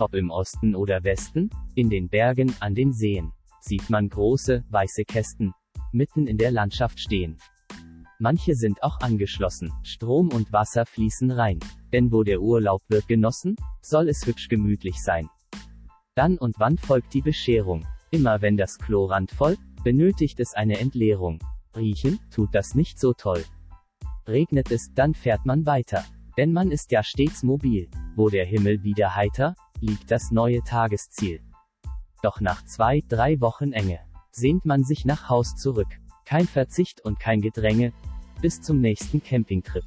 Ob im Osten oder Westen, in den Bergen, an den Seen, sieht man große, weiße Kästen, mitten in der Landschaft stehen. Manche sind auch angeschlossen, Strom und Wasser fließen rein. Denn wo der Urlaub wird genossen, soll es hübsch gemütlich sein. Dann und wann folgt die Bescherung. Immer wenn das Klo randvoll, benötigt es eine Entleerung. Riechen, tut das nicht so toll. Regnet es, dann fährt man weiter. Denn man ist ja stets mobil. Wo der Himmel wieder heiter, liegt das neue Tagesziel. Doch nach zwei, drei Wochen Enge, sehnt man sich nach Haus zurück. Kein Verzicht und kein Gedränge. Bis zum nächsten Campingtrip.